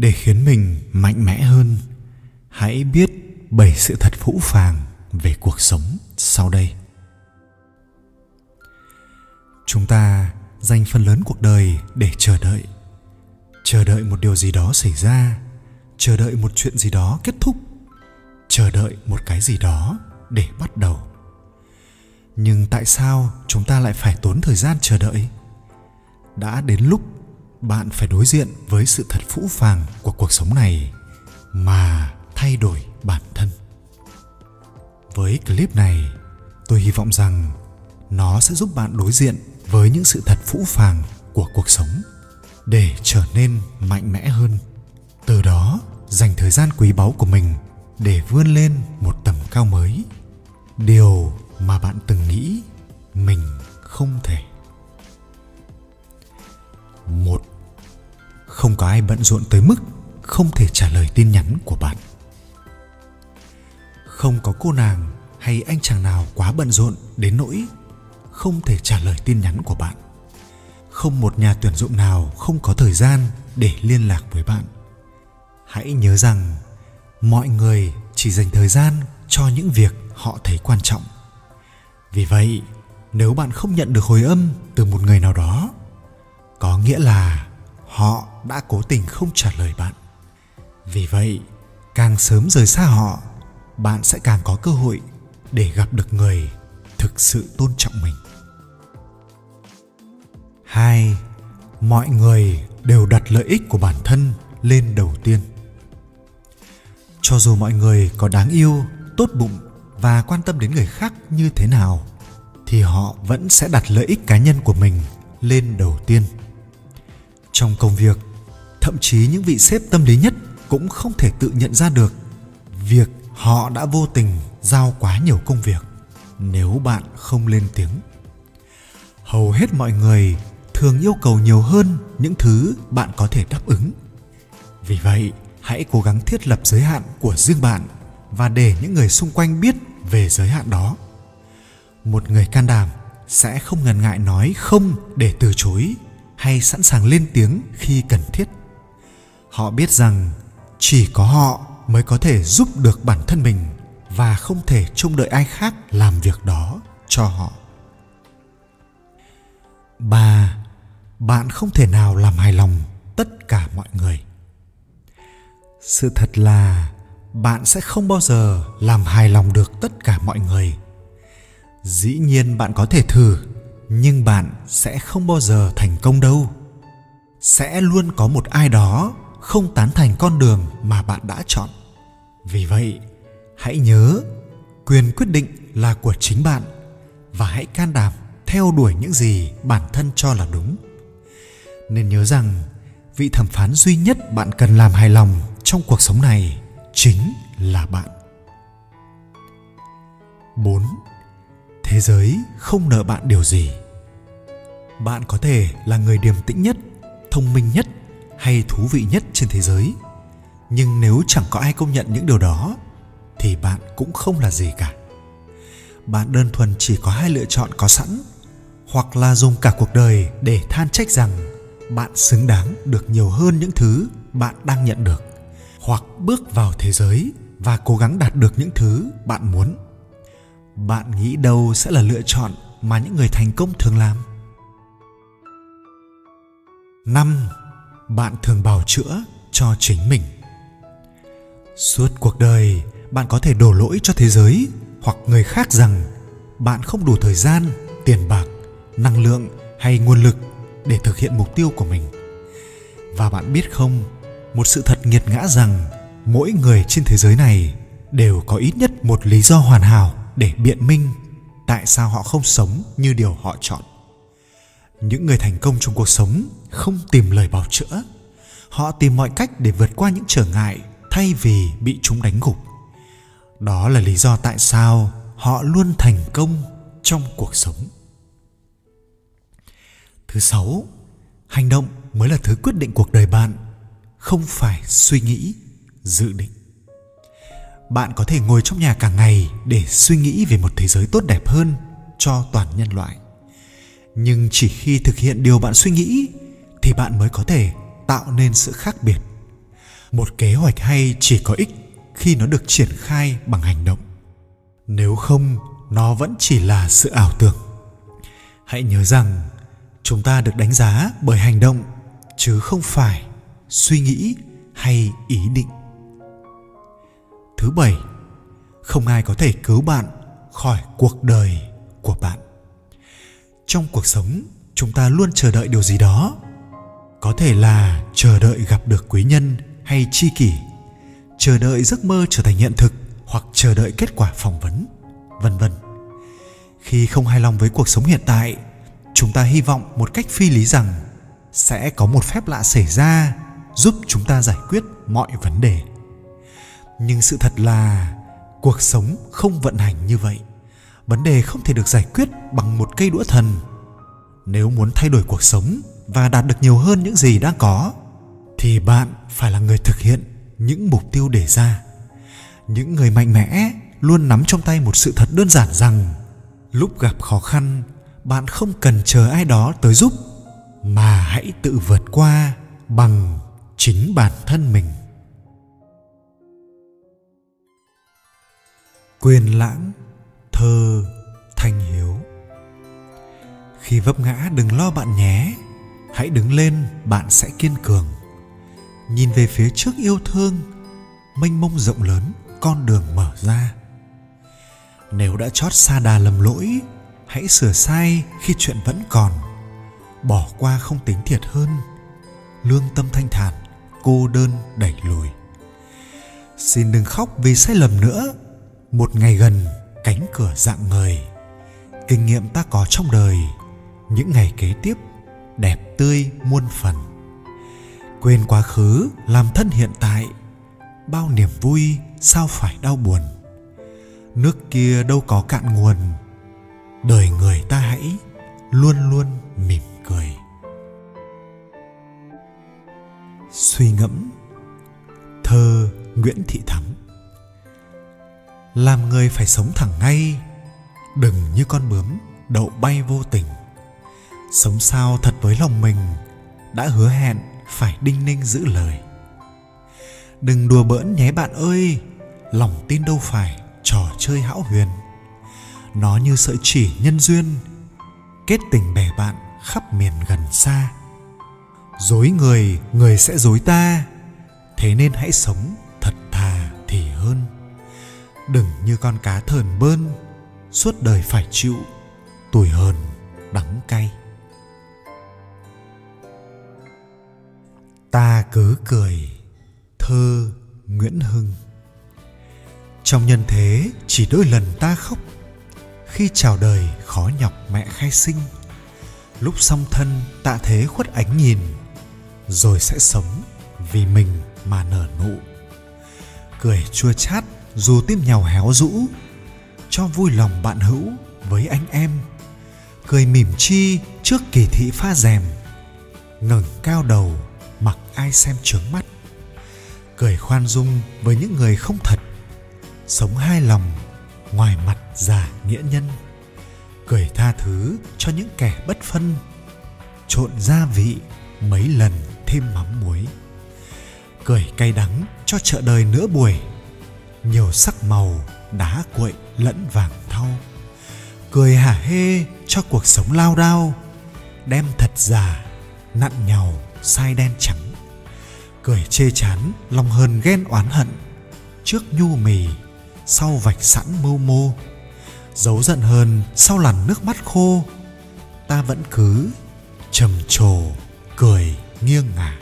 để khiến mình mạnh mẽ hơn. Hãy biết bảy sự thật phũ phàng về cuộc sống sau đây. Chúng ta dành phần lớn cuộc đời để chờ đợi. Chờ đợi một điều gì đó xảy ra. Chờ đợi một chuyện gì đó kết thúc. Chờ đợi một cái gì đó để bắt đầu. Nhưng tại sao chúng ta lại phải tốn thời gian chờ đợi? Đã đến lúc bạn phải đối diện với sự thật phũ phàng của cuộc sống này mà thay đổi bản thân. Với clip này, tôi hy vọng rằng nó sẽ giúp bạn đối diện với những sự thật phũ phàng của cuộc sống để trở nên mạnh mẽ hơn. Từ đó, dành thời gian quý báu của mình để vươn lên một tầm cao mới, điều mà bạn từng nghĩ mình không thể. Một không có ai bận rộn tới mức không thể trả lời tin nhắn của bạn. Không có cô nàng hay anh chàng nào quá bận rộn đến nỗi không thể trả lời tin nhắn của bạn. Không một nhà tuyển dụng nào không có thời gian để liên lạc với bạn. Hãy nhớ rằng mọi người chỉ dành thời gian cho những việc họ thấy quan trọng. Vì vậy, nếu bạn không nhận được hồi âm từ một người nào đó, có nghĩa là họ đã cố tình không trả lời bạn. Vì vậy, càng sớm rời xa họ, bạn sẽ càng có cơ hội để gặp được người thực sự tôn trọng mình. Hai, mọi người đều đặt lợi ích của bản thân lên đầu tiên. Cho dù mọi người có đáng yêu, tốt bụng và quan tâm đến người khác như thế nào, thì họ vẫn sẽ đặt lợi ích cá nhân của mình lên đầu tiên trong công việc. Thậm chí những vị sếp tâm lý nhất cũng không thể tự nhận ra được việc họ đã vô tình giao quá nhiều công việc nếu bạn không lên tiếng. Hầu hết mọi người thường yêu cầu nhiều hơn những thứ bạn có thể đáp ứng. Vì vậy, hãy cố gắng thiết lập giới hạn của riêng bạn và để những người xung quanh biết về giới hạn đó. Một người can đảm sẽ không ngần ngại nói không để từ chối hay sẵn sàng lên tiếng khi cần thiết. Họ biết rằng chỉ có họ mới có thể giúp được bản thân mình và không thể trông đợi ai khác làm việc đó cho họ. Ba bạn không thể nào làm hài lòng tất cả mọi người. Sự thật là bạn sẽ không bao giờ làm hài lòng được tất cả mọi người. Dĩ nhiên bạn có thể thử nhưng bạn sẽ không bao giờ thành công đâu sẽ luôn có một ai đó không tán thành con đường mà bạn đã chọn vì vậy, hãy nhớ, quyền quyết định là của chính bạn và hãy can đảm theo đuổi những gì bản thân cho là đúng nên nhớ rằng, vị thẩm phán duy nhất bạn cần làm hài lòng trong cuộc sống này chính là bạn 4. Thế giới không nợ bạn điều gì. Bạn có thể là người điềm tĩnh nhất, thông minh nhất hay thú vị nhất trên thế giới. Nhưng nếu chẳng có ai công nhận những điều đó thì bạn cũng không là gì cả. Bạn đơn thuần chỉ có hai lựa chọn có sẵn, hoặc là dùng cả cuộc đời để than trách rằng bạn xứng đáng được nhiều hơn những thứ bạn đang nhận được hoặc bước vào thế giới và cố gắng đạt được những thứ bạn muốn bạn nghĩ đâu sẽ là lựa chọn mà những người thành công thường làm năm, bạn thường bào chữa cho chính mình. Suốt cuộc đời, bạn có thể đổ lỗi cho thế giới hoặc người khác rằng bạn không đủ thời gian, tiền bạc, năng lượng hay nguồn lực để thực hiện mục tiêu của mình. Và bạn biết không, một sự thật nghiệt ngã rằng mỗi người trên thế giới này đều có ít nhất một lý do hoàn hảo để biện minh tại sao họ không sống như điều họ chọn những người thành công trong cuộc sống không tìm lời bào chữa. Họ tìm mọi cách để vượt qua những trở ngại thay vì bị chúng đánh gục. Đó là lý do tại sao họ luôn thành công trong cuộc sống. Thứ sáu, hành động mới là thứ quyết định cuộc đời bạn, không phải suy nghĩ, dự định. Bạn có thể ngồi trong nhà cả ngày để suy nghĩ về một thế giới tốt đẹp hơn cho toàn nhân loại nhưng chỉ khi thực hiện điều bạn suy nghĩ thì bạn mới có thể tạo nên sự khác biệt. Một kế hoạch hay chỉ có ích khi nó được triển khai bằng hành động. Nếu không, nó vẫn chỉ là sự ảo tưởng. Hãy nhớ rằng, chúng ta được đánh giá bởi hành động, chứ không phải suy nghĩ hay ý định. Thứ bảy, không ai có thể cứu bạn khỏi cuộc đời của bạn trong cuộc sống, chúng ta luôn chờ đợi điều gì đó. Có thể là chờ đợi gặp được quý nhân hay tri kỷ, chờ đợi giấc mơ trở thành hiện thực hoặc chờ đợi kết quả phỏng vấn, vân vân. Khi không hài lòng với cuộc sống hiện tại, chúng ta hy vọng một cách phi lý rằng sẽ có một phép lạ xảy ra giúp chúng ta giải quyết mọi vấn đề. Nhưng sự thật là cuộc sống không vận hành như vậy vấn đề không thể được giải quyết bằng một cây đũa thần. Nếu muốn thay đổi cuộc sống và đạt được nhiều hơn những gì đang có, thì bạn phải là người thực hiện những mục tiêu đề ra. Những người mạnh mẽ luôn nắm trong tay một sự thật đơn giản rằng, lúc gặp khó khăn, bạn không cần chờ ai đó tới giúp, mà hãy tự vượt qua bằng chính bản thân mình. Quyền lãng thơ thanh hiếu. Khi vấp ngã đừng lo bạn nhé, hãy đứng lên bạn sẽ kiên cường. Nhìn về phía trước yêu thương, mênh mông rộng lớn, con đường mở ra. Nếu đã chót xa đà lầm lỗi, hãy sửa sai khi chuyện vẫn còn. Bỏ qua không tính thiệt hơn, lương tâm thanh thản, cô đơn đẩy lùi. Xin đừng khóc vì sai lầm nữa, một ngày gần cánh cửa dạng người. Kinh nghiệm ta có trong đời, những ngày kế tiếp, đẹp tươi muôn phần. Quên quá khứ, làm thân hiện tại, bao niềm vui, sao phải đau buồn? Nước kia đâu có cạn nguồn, đời người ta hãy luôn luôn mỉm cười. Suy ngẫm, thơ nguyễn thị thắm làm người phải sống thẳng ngay. Đừng như con bướm đậu bay vô tình. Sống sao thật với lòng mình đã hứa hẹn phải đinh ninh giữ lời. Đừng đùa bỡn nhé bạn ơi, lòng tin đâu phải trò chơi hão huyền. Nó như sợi chỉ nhân duyên, kết tình bè bạn khắp miền gần xa. Dối người người sẽ dối ta, thế nên hãy sống thật thà thì hơn đừng như con cá thờn bơn, suốt đời phải chịu, tuổi hờn đắng cay. Ta cứ cười, thơ nguyễn hưng. Trong nhân thế, chỉ đôi lần ta khóc, khi chào đời khó nhọc mẹ khai sinh. Lúc song thân tạ thế khuất ánh nhìn, rồi sẽ sống vì mình mà nở nụ. Cười chua chát dù tim nhào héo rũ, cho vui lòng bạn hữu với anh em, cười mỉm chi trước kỳ thị pha rèm, ngẩng cao đầu mặc ai xem trướng mắt, cười khoan dung với những người không thật, sống hai lòng ngoài mặt giả nghĩa nhân, cười tha thứ cho những kẻ bất phân, trộn gia vị mấy lần thêm mắm muối, cười cay đắng cho chợ đời nửa buổi nhiều sắc màu đá cuội lẫn vàng thau. Cười hả hê cho cuộc sống lao đao, đem thật giả nặn nhàu sai đen trắng. Cười chê chán, lòng hờn ghen oán hận, trước nhu mì, sau vạch sẵn mưu mô. Giấu giận hơn sau làn nước mắt khô, ta vẫn cứ trầm trồ, cười nghiêng ngả.